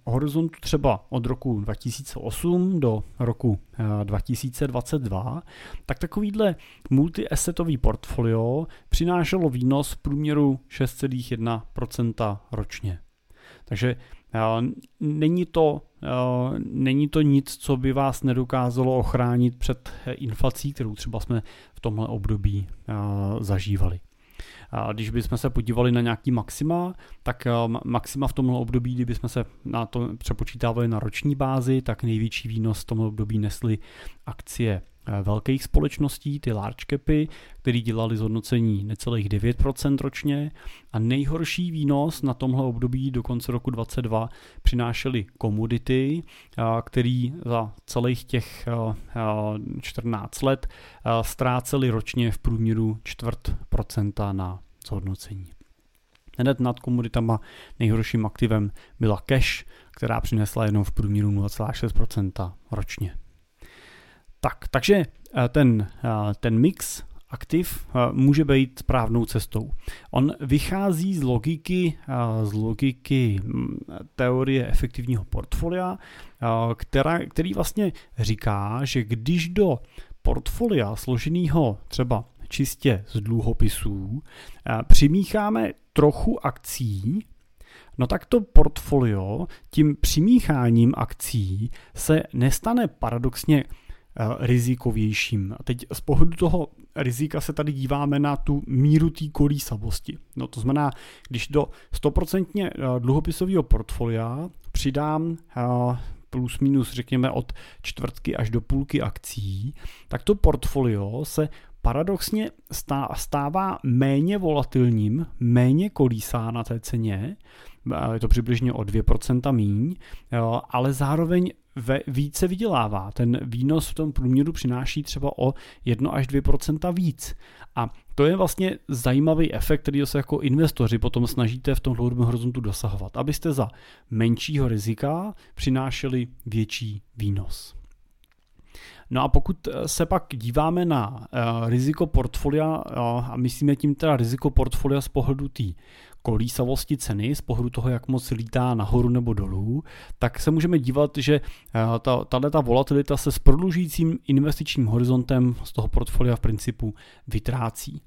horizontu třeba od roku 2008 do roku uh, 2022, tak takovýhle multi-assetový portfolio přinášelo výnos v průměru 6,1% ročně. Takže Není to, není to nic, co by vás nedokázalo ochránit před inflací, kterou třeba jsme v tomhle období zažívali. Když bychom se podívali na nějaký maxima, tak maxima v tomhle období, kdybychom se na to přepočítávali na roční bázi, tak největší výnos v tomhle období nesly akcie. Eh, velkých společností, ty large capy, který dělali zhodnocení necelých 9% ročně a nejhorší výnos na tomhle období do konce roku 2022 přinášely komodity, eh, který za celých těch 14 eh, let ztráceli ročně v průměru čtvrt procenta na zhodnocení. Hned nad komoditama nejhorším aktivem byla cash, která přinesla jenom v průměru 0,6% ročně. Tak, takže eh, ten, eh, ten mix aktiv eh, může být správnou cestou. On vychází z logiky, z logiky hm, teorie efektivního portfolia, která, který vlastně říká, že když do portfolia složeného třeba čistě z dluhopisů přimícháme trochu akcí, no tak to portfolio tím přimícháním akcí se nestane paradoxně rizikovějším. A teď z pohledu toho rizika se tady díváme na tu míru té kolísavosti. No to znamená, když do 100% eh, dluhopisového portfolia přidám eh, plus minus řekněme od čtvrtky až do půlky akcí, tak to portfolio se paradoxně stává méně volatilním, méně kolísá na té ceně, je to přibližně o 2% míň, ale zároveň ve, více vydělává. Ten výnos v tom průměru přináší třeba o 1 až 2% víc. A to je vlastně zajímavý efekt, který se jako investoři potom snažíte v tom dlouhodobém horizontu dosahovat, abyste za menšího rizika přinášeli větší výnos. No a pokud se pak díváme na uh, riziko portfolia, uh, a myslíme tím teda riziko portfolia z pohledu té kolísavosti ceny, z pohledu toho, jak moc lítá nahoru nebo dolů, tak se můžeme dívat, že eh, ta, ta volatilita se s prodlužujícím investičním horizontem z toho portfolia v principu vytrácí.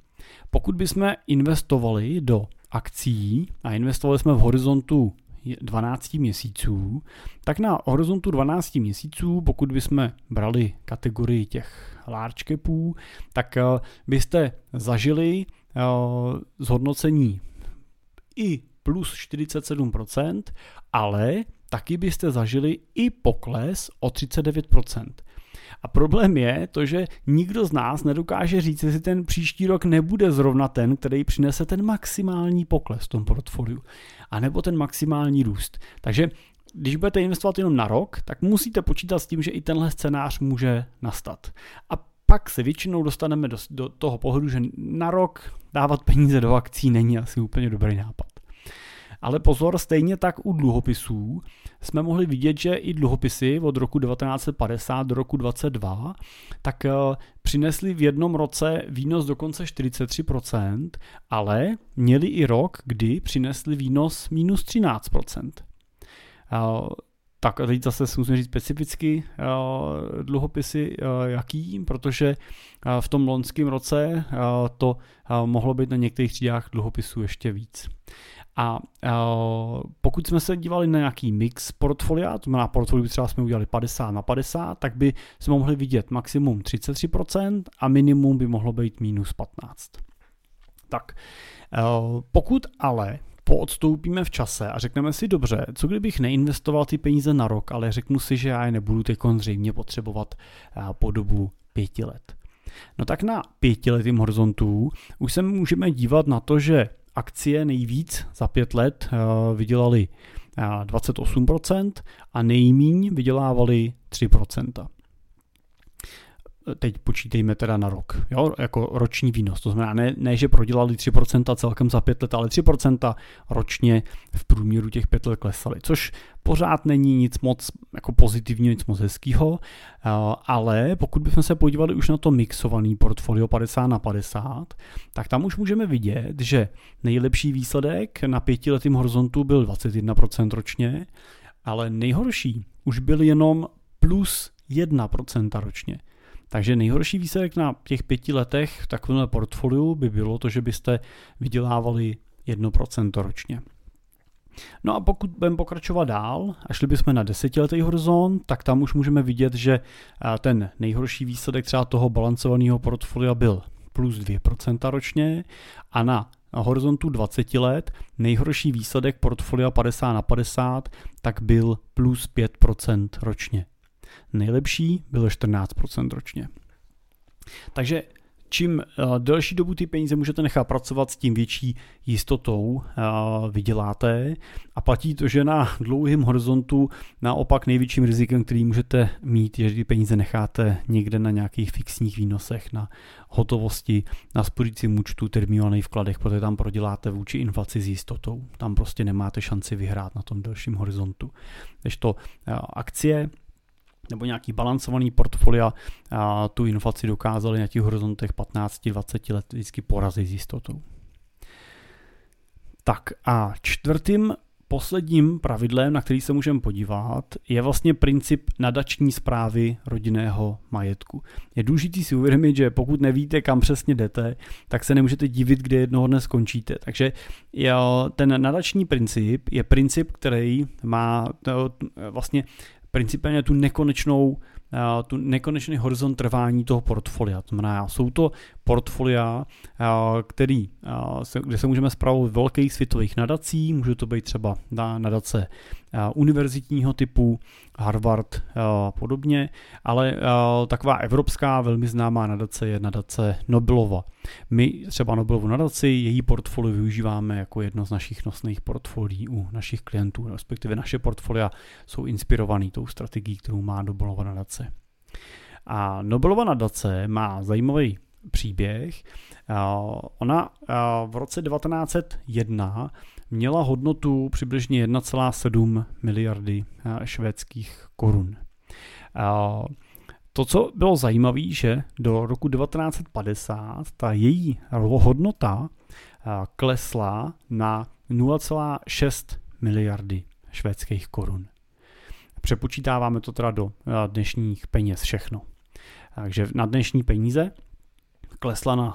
Pokud bychom investovali do akcí a investovali jsme v horizontu 12 měsíců, tak na horizontu 12 měsíců, pokud bychom brali kategorii těch large capů, tak eh, byste zažili eh, zhodnocení i plus 47%, ale taky byste zažili i pokles o 39%. A problém je to, že nikdo z nás nedokáže říct, jestli ten příští rok nebude zrovna ten, který přinese ten maximální pokles v tom portfoliu, anebo ten maximální růst. Takže když budete investovat jenom na rok, tak musíte počítat s tím, že i tenhle scénář může nastat. A pak se většinou dostaneme do, do toho pohledu, že na rok dávat peníze do akcí není asi úplně dobrý nápad. Ale pozor, stejně tak u dluhopisů jsme mohli vidět, že i dluhopisy od roku 1950 do roku 22 tak eh, přinesly v jednom roce výnos dokonce 43%, ale měli i rok, kdy přinesli výnos minus 13%. Tak a teď zase musím říct specificky uh, dluhopisy uh, jaký, protože uh, v tom loňském roce to mohlo být na některých třídách dluhopisů ještě víc. A pokud jsme se dívali na nějaký mix portfolia, to znamená portfolio třeba jsme udělali 50 na 50, tak by jsme mohli vidět maximum 33% a minimum by mohlo být minus 15. Tak, pokud ale poodstoupíme v čase a řekneme si dobře, co kdybych neinvestoval ty peníze na rok, ale řeknu si, že já je nebudu teď zřejmě potřebovat po dobu pěti let. No tak na pětiletým horizontu už se můžeme dívat na to, že akcie nejvíc za pět let vydělali 28% a nejmíň vydělávali 3% teď počítejme teda na rok, jo, jako roční výnos. To znamená, ne, ne že prodělali 3% celkem za 5 let, ale 3% ročně v průměru těch 5 let klesaly, což pořád není nic moc jako pozitivního, nic moc hezkého, eh, ale pokud bychom se podívali už na to mixovaný portfolio 50 na 50, tak tam už můžeme vidět, že nejlepší výsledek na pětiletém horizontu byl 21% ročně, ale nejhorší už byl jenom plus 1% ročně. Takže nejhorší výsledek na těch pěti letech v takovémhle portfoliu by bylo to, že byste vydělávali 1% ročně. No a pokud budeme pokračovat dál a šli bychom na desetiletý horizont, tak tam už můžeme vidět, že ten nejhorší výsledek třeba toho balancovaného portfolia byl plus 2% ročně a na horizontu 20 let nejhorší výsledek portfolia 50 na 50 tak byl plus 5% ročně. Nejlepší bylo 14% ročně. Takže čím eh, delší dobu ty peníze můžete nechat pracovat, s tím větší jistotou eh, vyděláte a platí to, že na dlouhém horizontu naopak největším rizikem, který můžete mít, je, že ty peníze necháte někde na nějakých fixních výnosech, na hotovosti, na spořícím účtu, termínovaných vkladech, protože tam proděláte vůči inflaci s jistotou. Tam prostě nemáte šanci vyhrát na tom delším horizontu. Když to eh, akcie, nebo nějaký balancovaný portfolia a tu inflaci dokázali na těch horizontech 15-20 let vždycky porazit s jistotou. Tak a čtvrtým posledním pravidlem, na který se můžeme podívat, je vlastně princip nadační zprávy rodinného majetku. Je důležité si uvědomit, že pokud nevíte, kam přesně jdete, tak se nemůžete divit, kde jednoho dne skončíte. Takže ten nadační princip je princip, který má vlastně principálně tu nekonečnou Eh, tu nekonečný horizont trvání toho portfolia. To znamená, jsou to portfolia, eh, který, eh, kde se můžeme zpravovat velkých světových nadací, může to být třeba nadace univerzitního typu, Harvard a podobně, ale taková evropská velmi známá nadace je nadace Nobelova. My třeba Nobelovu nadaci, její portfolio využíváme jako jedno z našich nosných portfolií u našich klientů, respektive naše portfolia jsou inspirovaný tou strategií, kterou má Nobelova nadace. A Nobelova nadace má zajímavý příběh. Ona v roce 1901 měla hodnotu přibližně 1,7 miliardy švédských korun. To, co bylo zajímavé, že do roku 1950 ta její hodnota klesla na 0,6 miliardy švédských korun. Přepočítáváme to teda do dnešních peněz všechno. Takže na dnešní peníze klesla na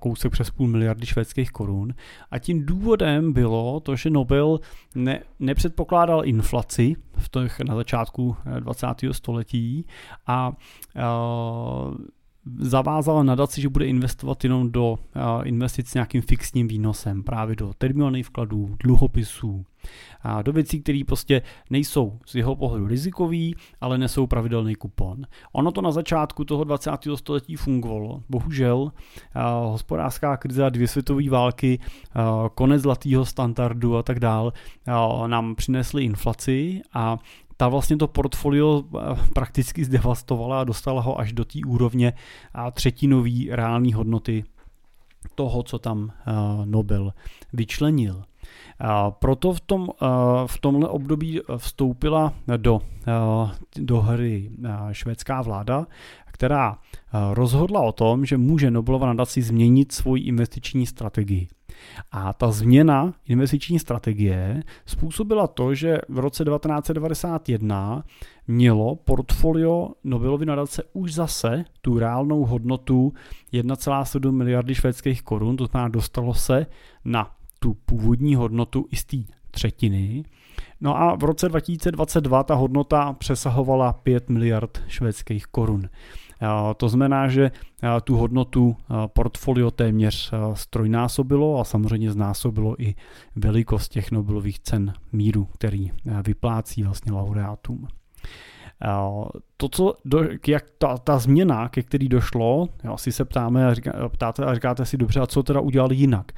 kousek přes půl miliardy švédských korun a tím důvodem bylo to, že Nobel ne, nepředpokládal inflaci v těch na začátku 20. Eh, století a, a zavázala nadaci, že bude investovat jenom do investic s nějakým fixním výnosem, právě do terminálních vkladů, dluhopisů, a do věcí, které prostě nejsou z jeho pohledu rizikový, ale nesou pravidelný kupon. Ono to na začátku toho 20. století fungovalo. Bohužel hospodářská krize a dvě světové války, konec zlatého standardu a tak dál nám přinesly inflaci a ta vlastně to portfolio prakticky zdevastovala a dostala ho až do té úrovně a třetinový reální hodnoty toho, co tam Nobel vyčlenil. Proto v, tom, v tomhle období vstoupila do, do hry švédská vláda, která rozhodla o tom, že může Nobelova nadaci změnit svoji investiční strategii. A ta změna investiční strategie způsobila to, že v roce 1991 mělo portfolio Nobelovy nadace už zase tu reálnou hodnotu 1,7 miliardy švédských korun, to znamená dostalo se na tu původní hodnotu i z té třetiny. No a v roce 2022 ta hodnota přesahovala 5 miliard švédských korun. To znamená, že tu hodnotu portfolio téměř strojnásobilo a samozřejmě znásobilo i velikost těch Nobelových cen míru, který vyplácí vlastně laureátům. To, co do, jak ta, ta změna, ke který došlo, asi se ptáme a říká, ptáte a říkáte si dobře, a co teda udělali jinak.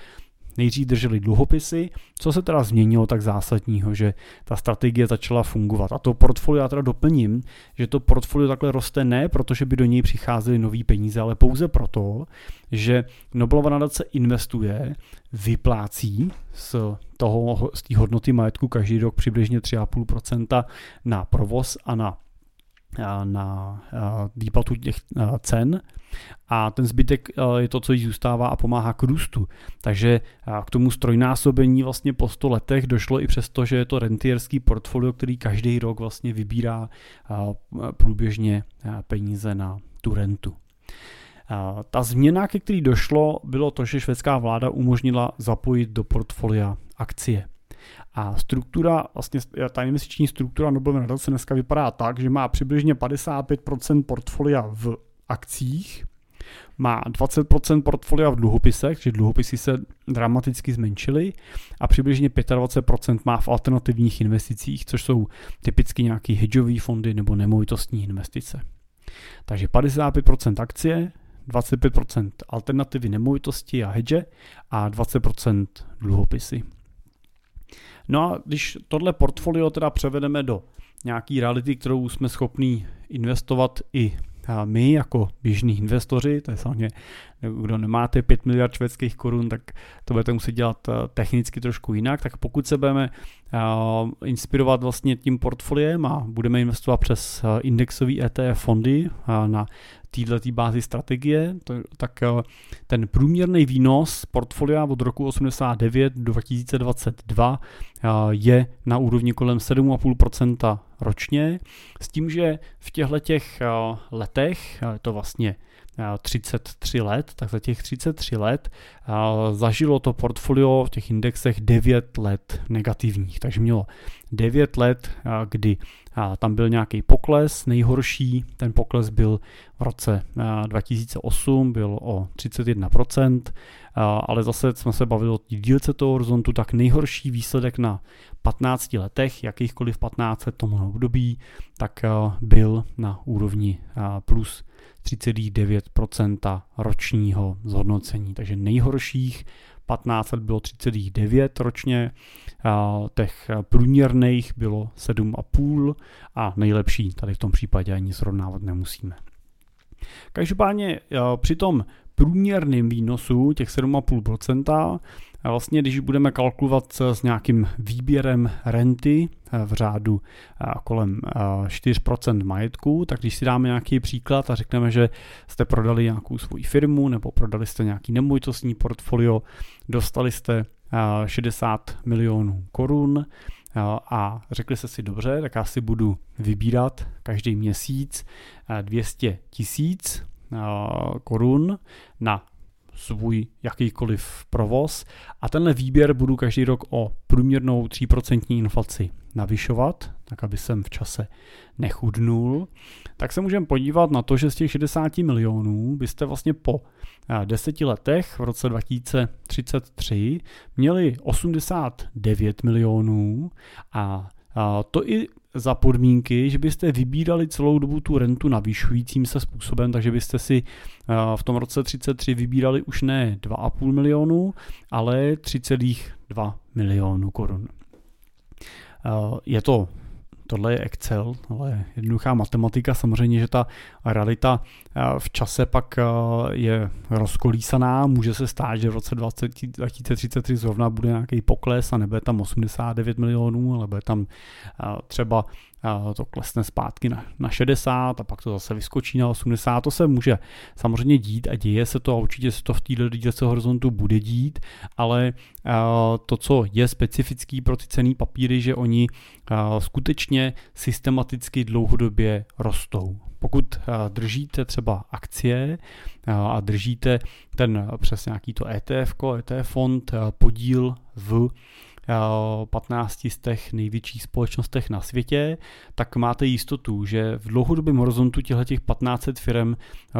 Nejdřív drželi dluhopisy, co se teda změnilo tak zásadního, že ta strategie začala fungovat. A to portfolio já teda doplním, že to portfolio takhle roste ne, protože by do něj přicházely nové peníze, ale pouze proto, že Nobelova nadace investuje, vyplácí z toho, z té hodnoty majetku každý rok přibližně 3,5% na provoz a na na výplatu těch cen a ten zbytek je to, co jí zůstává a pomáhá k růstu. Takže k tomu strojnásobení vlastně po 100 letech došlo i přesto, že je to rentierský portfolio, který každý rok vlastně vybírá průběžně peníze na tu rentu. Ta změna, ke který došlo, bylo to, že švédská vláda umožnila zapojit do portfolia akcie. A struktura, vlastně ta investiční struktura Nobel nadace dneska vypadá tak, že má přibližně 55% portfolia v akcích má 20% portfolia v dluhopisech, že dluhopisy se dramaticky zmenšily a přibližně 25% má v alternativních investicích, což jsou typicky nějaké hedžové fondy nebo nemovitostní investice. Takže 55% akcie, 25% alternativy nemovitosti a hedge a 20% dluhopisy. No a když tohle portfolio teda převedeme do nějaký reality, kterou jsme schopní investovat i my jako běžní investoři, to je samozřejmě, kdo nemáte 5 miliard švédských korun, tak to budete muset dělat technicky trošku jinak, tak pokud se budeme inspirovat vlastně tím portfoliem a budeme investovat přes indexový ETF fondy na této bázi strategie, tak ten průměrný výnos portfolia od roku 89 do 2022 je na úrovni kolem 7,5% ročně, s tím, že v těchto těch letech, je to vlastně 33 let, tak za těch 33 let zažilo to portfolio v těch indexech 9 let negativních. Takže mělo 9 let, kdy tam byl nějaký pokles, nejhorší ten pokles byl v roce 2008, byl o 31%, ale zase jsme se bavili o dílce toho horizontu, tak nejhorší výsledek na 15 letech, jakýchkoliv 15 let tomu období, tak byl na úrovni plus 30,9% ročního zhodnocení. Takže nejhorších 15 let bylo 30,9 ročně, těch průměrných bylo 7,5 a nejlepší tady v tom případě ani srovnávat nemusíme. Každopádně při tom průměrném výnosu těch 7,5% a vlastně, když budeme kalkulovat s nějakým výběrem renty eh, v řádu eh, kolem 4% eh, majetku, tak když si dáme nějaký příklad a řekneme, že jste prodali nějakou svoji firmu nebo prodali jste nějaký nemovitostní portfolio, dostali jste 60 milionů korun a řekli jste si dobře, tak já si budu vybírat každý měsíc 200 tisíc korun na svůj jakýkoliv provoz. A tenhle výběr budu každý rok o průměrnou 3% inflaci navyšovat, tak aby jsem v čase nechudnul, tak se můžeme podívat na to, že z těch 60 milionů byste vlastně po eh, deseti letech v roce 2033 měli 89 milionů a to i za podmínky, že byste vybírali celou dobu tu rentu navyšujícím se způsobem, takže byste si v tom roce 33 vybírali už ne 2,5 milionu, ale 3,2 milionu korun. Je to tohle je Excel, ale jednoduchá matematika. Samozřejmě, že ta realita eh, v čase pak eh, je rozkolísaná. Může se stát, že v roce 2033 zrovna bude nějaký pokles a nebude tam 89 milionů, ale bude tam eh, třeba to klesne zpátky na, na 60 a pak to zase vyskočí na 80. To se může samozřejmě dít a děje se to a určitě se to v této dílce horizontu bude dít, ale to, co je specifický pro ty cený papíry, že oni skutečně systematicky dlouhodobě rostou. Pokud držíte třeba akcie a držíte ten přes nějaký to ETF, ETF fond, podíl v 15 z těch největších společnostech na světě, tak máte jistotu, že v dlouhodobém horizontu těchto 1500 firm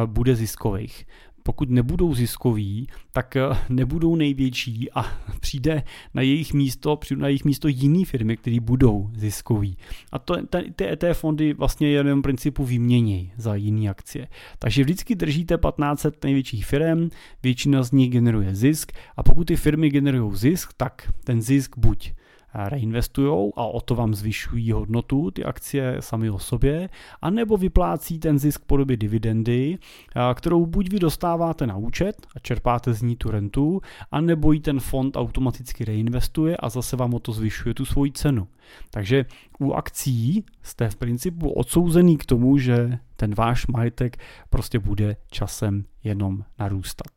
bude ziskových pokud nebudou ziskoví, tak eh, nebudou největší a [laughs] přijde na jejich místo, přijde na jejich místo jiný firmy, které budou ziskoví. A to, ten, ty ETF fondy vlastně jenom principu vyměnějí za jiné akcie. Takže vždycky držíte 1500 největších firm, většina z nich generuje zisk a pokud ty firmy generují zisk, tak ten zisk buď reinvestují a o to vám zvyšují hodnotu ty akcie sami o sobě, anebo vyplácí ten zisk podobě dividendy, kterou buď vy dostáváte na účet a čerpáte z ní tu rentu, anebo ji ten fond automaticky reinvestuje a zase vám o to zvyšuje tu svoji cenu. Takže u akcí jste v principu odsouzený k tomu, že ten váš majetek prostě bude časem jenom narůstat.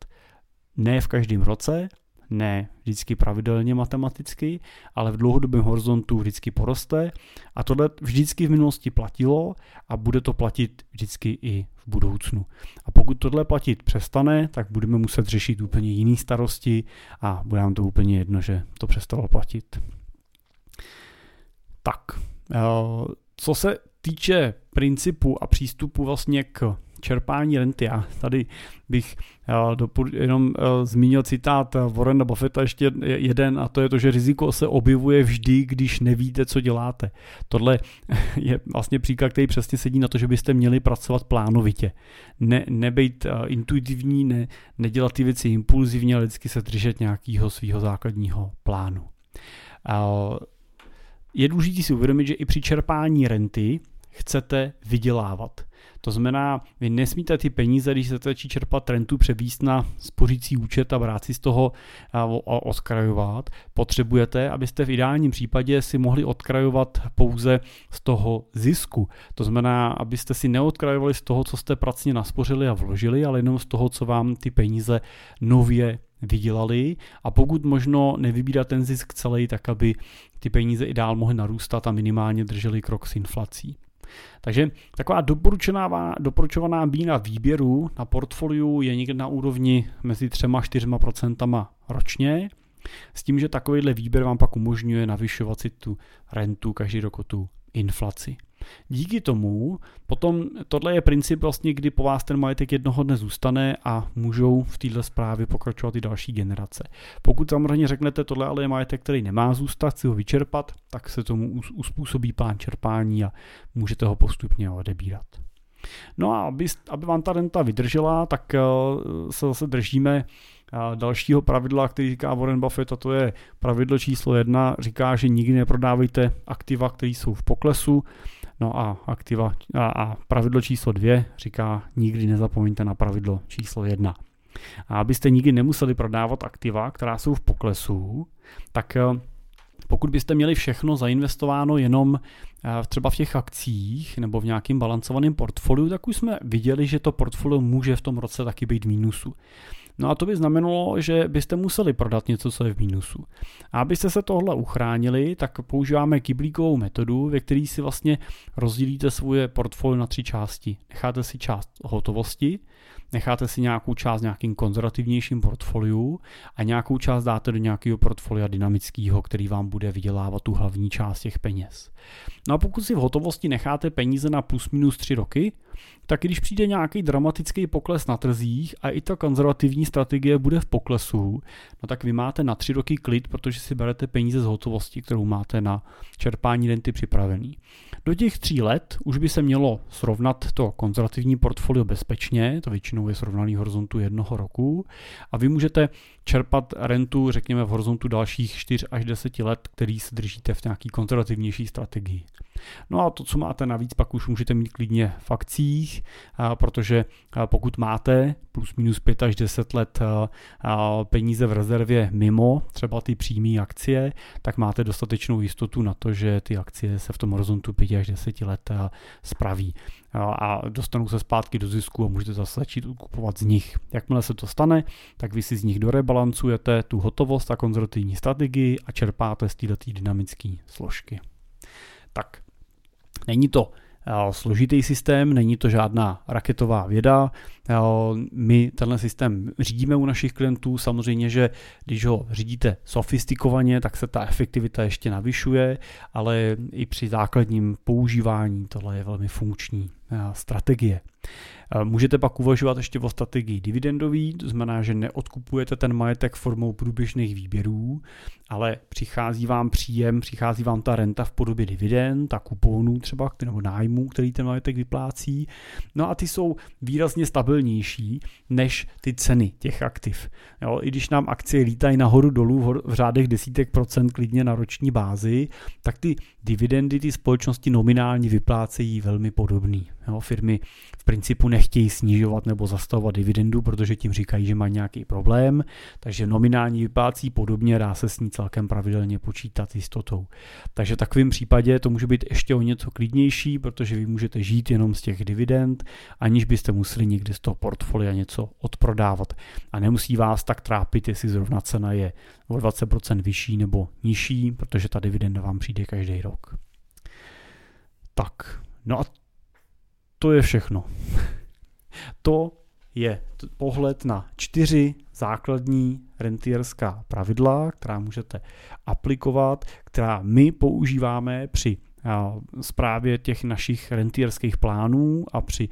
Ne v každém roce, ne vždycky pravidelně matematicky, ale v dlouhodobém horizontu vždycky poroste a tohle vždycky v minulosti platilo a bude to platit vždycky i v budoucnu. A pokud tohle platit přestane, tak budeme muset řešit úplně jiné starosti a bude nám to úplně jedno, že to přestalo platit. Tak, eh, co se týče principu a přístupu vlastně k čerpání renty. Já tady bych jenom zmínil citát Warrena Buffetta ještě jeden a to je to, že riziko se objevuje vždy, když nevíte, co děláte. Tohle [laughs] je vlastně příklad, který přesně sedí na to, že byste měli pracovat plánovitě. Ne, nebejt intuitivní, ne, nedělat ty věci impulzivně, ale vždycky se držet nějakého svého základního plánu. Je důležité si uvědomit, že i při čerpání renty chcete vydělávat. To znamená, vy nesmíte ty peníze, když se začí čerpat rentu, převíst na spořící účet a brát si z toho odkrajovat. Potřebujete, abyste v ideálním případě si mohli odkrajovat pouze z toho zisku. To znamená, abyste si neodkrajovali z toho, co jste pracně naspořili a vložili, ale jenom z toho, co vám ty peníze nově vydělali a pokud možno nevybírat ten zisk celý, tak aby ty peníze i dál mohly narůstat a minimálně drželi krok s inflací. Takže taková doporučená, doporučovaná bína výběru na portfoliu je někde na úrovni mezi 3-4% ročně, s tím, že takovýhle výběr vám pak umožňuje navyšovat si tu rentu každý rok o tu inflaci. Díky tomu potom tohle je princip vlastně, kdy po vás ten majetek jednoho dne zůstane a můžou v této zprávě pokračovat i další generace. Pokud samozřejmě řeknete, tohle ale je majetek, který nemá zůstat, chci ho vyčerpat, tak se tomu uspůsobí plán čerpání a můžete ho postupně odebírat. No a aby, aby vám ta renta vydržela, tak eh, se zase držíme eh, dalšího pravidla, který říká Warren Buffett, a to je pravidlo číslo jedna, říká, že nikdy neprodávejte aktiva, které jsou v poklesu, No a aktiva a, a pravidlo číslo dvě říká nikdy nezapomeňte na pravidlo číslo jedna. A abyste nikdy nemuseli prodávat aktiva, která jsou v poklesu, tak eh, pokud byste měli všechno zainvestováno jenom eh, třeba v těch akcích nebo v nějakým balancovaném portfoliu, tak už jsme viděli, že to portfolio může v tom roce taky být v mínusu. No a to by znamenalo, že byste museli prodat něco, co je v mínusu. A abyste se tohle uchránili, tak používáme kyblíkovou metodu, ve které si vlastně rozdělíte svoje portfolio na tři části. Necháte si část hotovosti, necháte si nějakou část nějakým konzervativnějším portfoliu a nějakou část dáte do nějakého portfolia dynamického, který vám bude vydělávat tu hlavní část těch peněz. No a pokud si v hotovosti necháte peníze na plus minus 3 roky, tak když přijde nějaký dramatický pokles na trzích a i ta konzervativní strategie bude v poklesu, no tak vy máte na tři roky klid, protože si berete peníze z hotovosti, kterou máte na čerpání renty připravený. Do těch tří let už by se mělo srovnat to konzervativní portfolio bezpečně, to většinou je srovnaný horizontu jednoho roku a vy můžete čerpat rentu, řekněme, v horizontu dalších 4 až 10 let, který se držíte v nějaký konzervativnější strategii. No a to, co máte navíc, pak už můžete mít klidně v akcích, protože pokud máte plus minus 5 až 10 let peníze v rezervě mimo třeba ty přímé akcie, tak máte dostatečnou jistotu na to, že ty akcie se v tom horizontu 5 až 10 let spraví a dostanou se zpátky do zisku a můžete zase začít kupovat z nich. Jakmile se to stane, tak vy si z nich dorebalancujete tu hotovost a konzervativní strategii a čerpáte z této dynamické složky. Tak, není to eh, složitý systém, není to žádná raketová věda. Eh, my tenhle systém řídíme u našich klientů. Samozřejmě, že když ho řídíte sofistikovaně, tak se ta efektivita ještě navyšuje, ale i při základním používání tohle je velmi funkční eh, strategie. Můžete pak uvažovat ještě o strategii dividendový, to znamená, že neodkupujete ten majetek formou průběžných výběrů, ale přichází vám příjem, přichází vám ta renta v podobě dividend a kuponů třeba, nebo nájmů, který ten majetek vyplácí. No a ty jsou výrazně stabilnější než ty ceny těch aktiv. Jo, I když nám akcie lítají nahoru dolů v řádech desítek procent klidně na roční bázi, tak ty dividendy ty společnosti nominálně vyplácejí velmi podobný. Jo, firmy v principu nechtějí snižovat nebo zastavovat dividendu, protože tím říkají, že mají nějaký problém, takže nominální vyplácí podobně dá se s ní celkem pravidelně počítat jistotou. Takže v takovém případě to může být ještě o něco klidnější, protože vy můžete žít jenom z těch dividend, aniž byste museli někdy z toho portfolia něco odprodávat. A nemusí vás tak trápit, jestli zrovna cena je o 20% vyšší nebo nižší, protože ta dividenda vám přijde každý rok. Tak, no a to je všechno. To je pohled na čtyři základní rentierská pravidla, která můžete aplikovat, která my používáme při zprávě těch našich rentierských plánů a při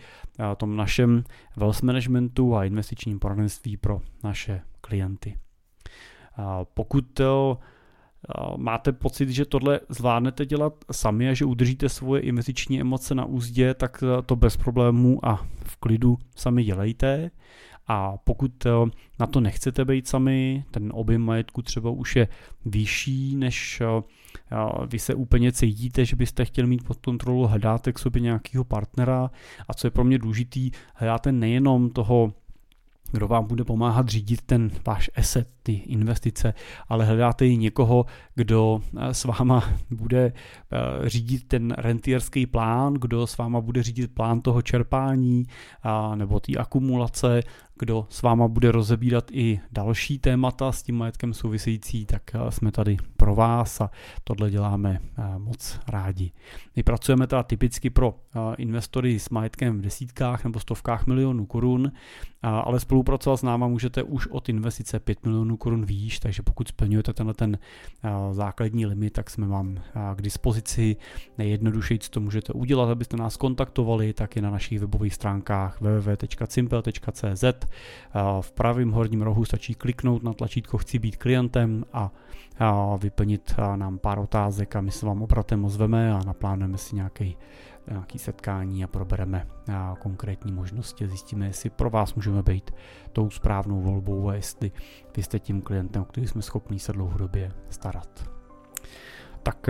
tom našem wealth managementu a investičním poradenství pro naše klienty. Pokud máte pocit, že tohle zvládnete dělat sami a že udržíte svoje investiční emoce na úzdě, tak to bez problémů a klidu sami dělejte. A pokud na to nechcete být sami, ten objem majetku třeba už je vyšší, než vy se úplně cítíte, že byste chtěli mít pod kontrolu, hledáte k sobě nějakého partnera a co je pro mě důležitý, hledáte nejenom toho kdo vám bude pomáhat řídit ten váš asset, ty investice, ale hledáte i někoho, kdo eh, s váma bude eh, řídit ten rentierský plán, kdo s váma bude řídit plán toho čerpání nebo té akumulace, kdo s váma bude rozebírat i další témata s tím majetkem související, tak eh, jsme tady pro vás a tohle děláme eh, moc rádi. My pracujeme teda typicky pro eh, investory s majetkem v desítkách nebo stovkách milionů korun, ale spolupracovat s náma můžete už od investice 5 milionů korun výš, takže pokud splňujete tenhle ten základní limit, tak jsme vám k dispozici. Nejjednodušeji, co to můžete udělat, abyste nás kontaktovali, tak je na našich webových stránkách www.simple.cz v pravém horním rohu stačí kliknout na tlačítko Chci být klientem a vyplnit nám pár otázek a my se vám obratem ozveme a naplánujeme si nějaký nějaký setkání a probereme konkrétní možnosti, zjistíme, jestli pro vás můžeme být tou správnou volbou a jestli vy jste tím klientem, který jsme schopni se dlouhodobě starat. Tak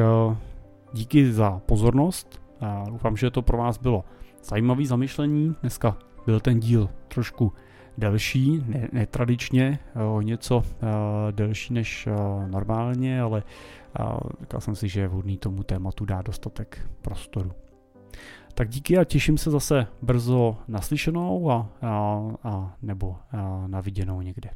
díky za pozornost. Doufám, že to pro vás bylo zajímavé zamyšlení. Dneska byl ten díl trošku delší, ne, netradičně, o něco uh, delší než uh, normálně, ale říkal jsem si, že je vhodný tomu tématu dát dostatek prostoru. Tak díky a těším se zase brzo naslyšenou a, a, a nebo a na viděnou někde.